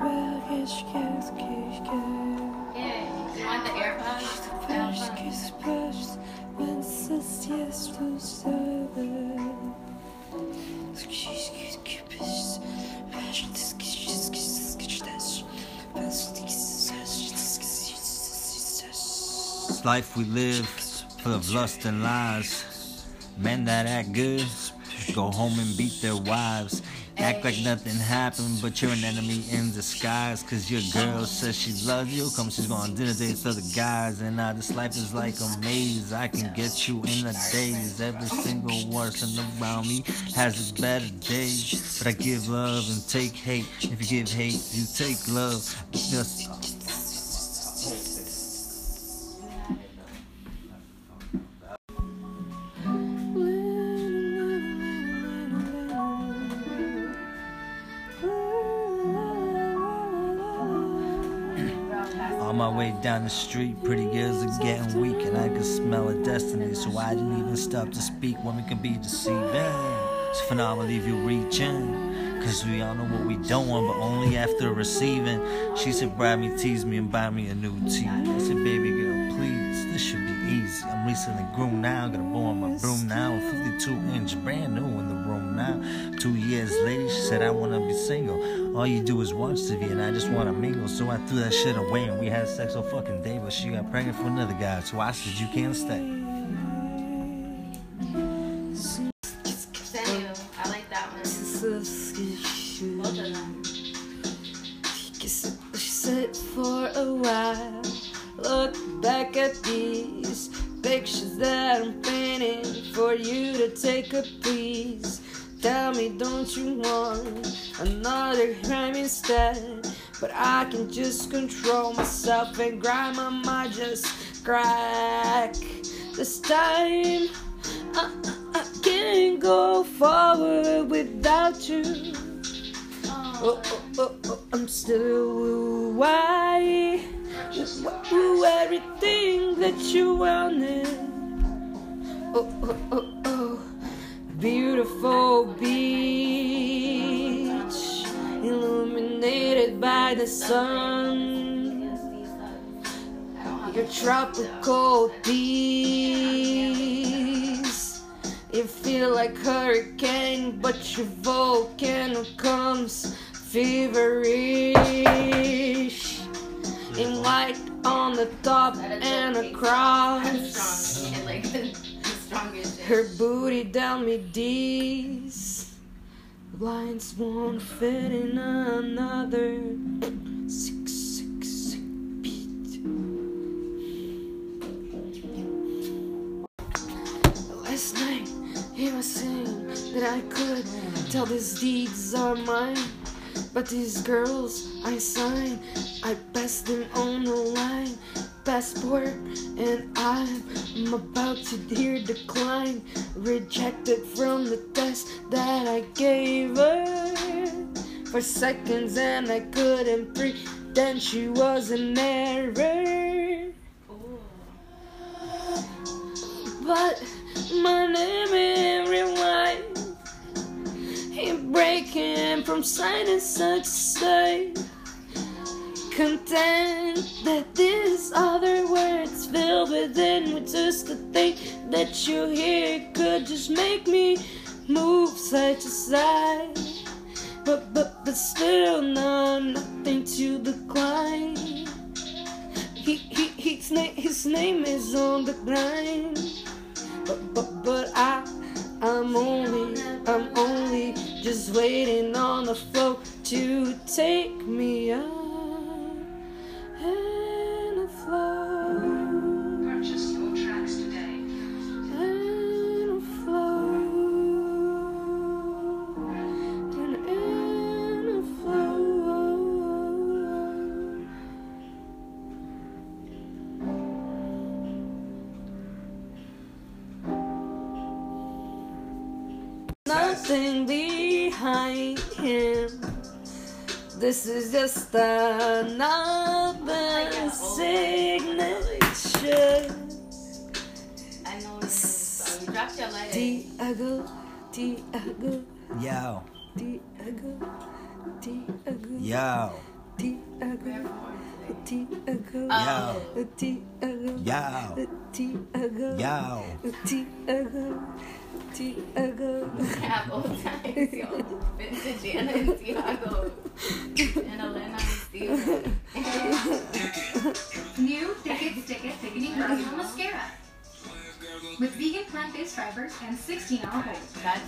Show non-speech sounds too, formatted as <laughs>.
Yeah, life we live, full of lust and lies. Men that act good, go home and beat their wives. Act like nothing happened, but you're an enemy in disguise. Cause your girl says she loves you, come she's going on dinner dates with other guys. And now this life is like a maze. I can get you in a daze. Every single person around me has its better days. But I give love and take hate. If you give hate, you take love. Just my way down the street, pretty girls are getting weak, and I can smell a destiny. So I didn't even stop to speak. Women can be deceiving. It's phenomenal if you reach. Cause we all know what we don't want, but only after receiving. She said, bribe me, tease me, and buy me a new tee. I said, baby girl, please, this should be easy. I'm recently groomed now, got a bow on my broom now. A 52 inch, brand new in the room now. Two years later, she said, I wanna be single. All you do is watch TV, and I just wanna mingle. So I threw that shit away, and we had sex all fucking day, but she got pregnant for another guy. So I said, You can't stay. Samuel, I like that one. Both of them. Sit for a while, look back at these pictures that I'm painting for you to take a piece. Tell me, don't you want another crime instead? But I can just control myself and grind my mind just crack. This time, I, I, can't go forward without you. Oh, oh, oh, oh, I'm still why everything that you wanted. Oh, oh, oh, beautiful beach, illuminated by the sun. Your tropical breeze. You feel like hurricane, but your volcano comes feverish. In white on the top and across. <laughs> Her booty down me D's. Blinds won't fit in another. Sick, sick, sick beat. Last night, he was saying that I could tell these deeds are mine. But these girls I sign, I pass them on the line. Passport, and I'm about to hear decline. Rejected from the test that I gave her. For seconds, and I couldn't breathe then she was an error. But my name in rewind. He breaking from and such sight. Content that these other words fill within with just to think that you hear could just make me move such aside. But but but still no nothing to decline. He, he, his, name, his name is on the line. But, but, but I, I'm only, I'm only just waiting on the flow to take me out. Nothing behind him. This is just another signature. I know this song. You dropped your letter. Thiago, Thiago, Yo, Thiago, Thiago. yo. Thiago, Thiago, Yo, Thiago, yo, Thiago, yo. Old times, yo. Vince, Jana, and Thiago. And. New Thicket Sticket Thickening Retinol Mascara. With vegan plant-based fibers and 16 hour hold. That's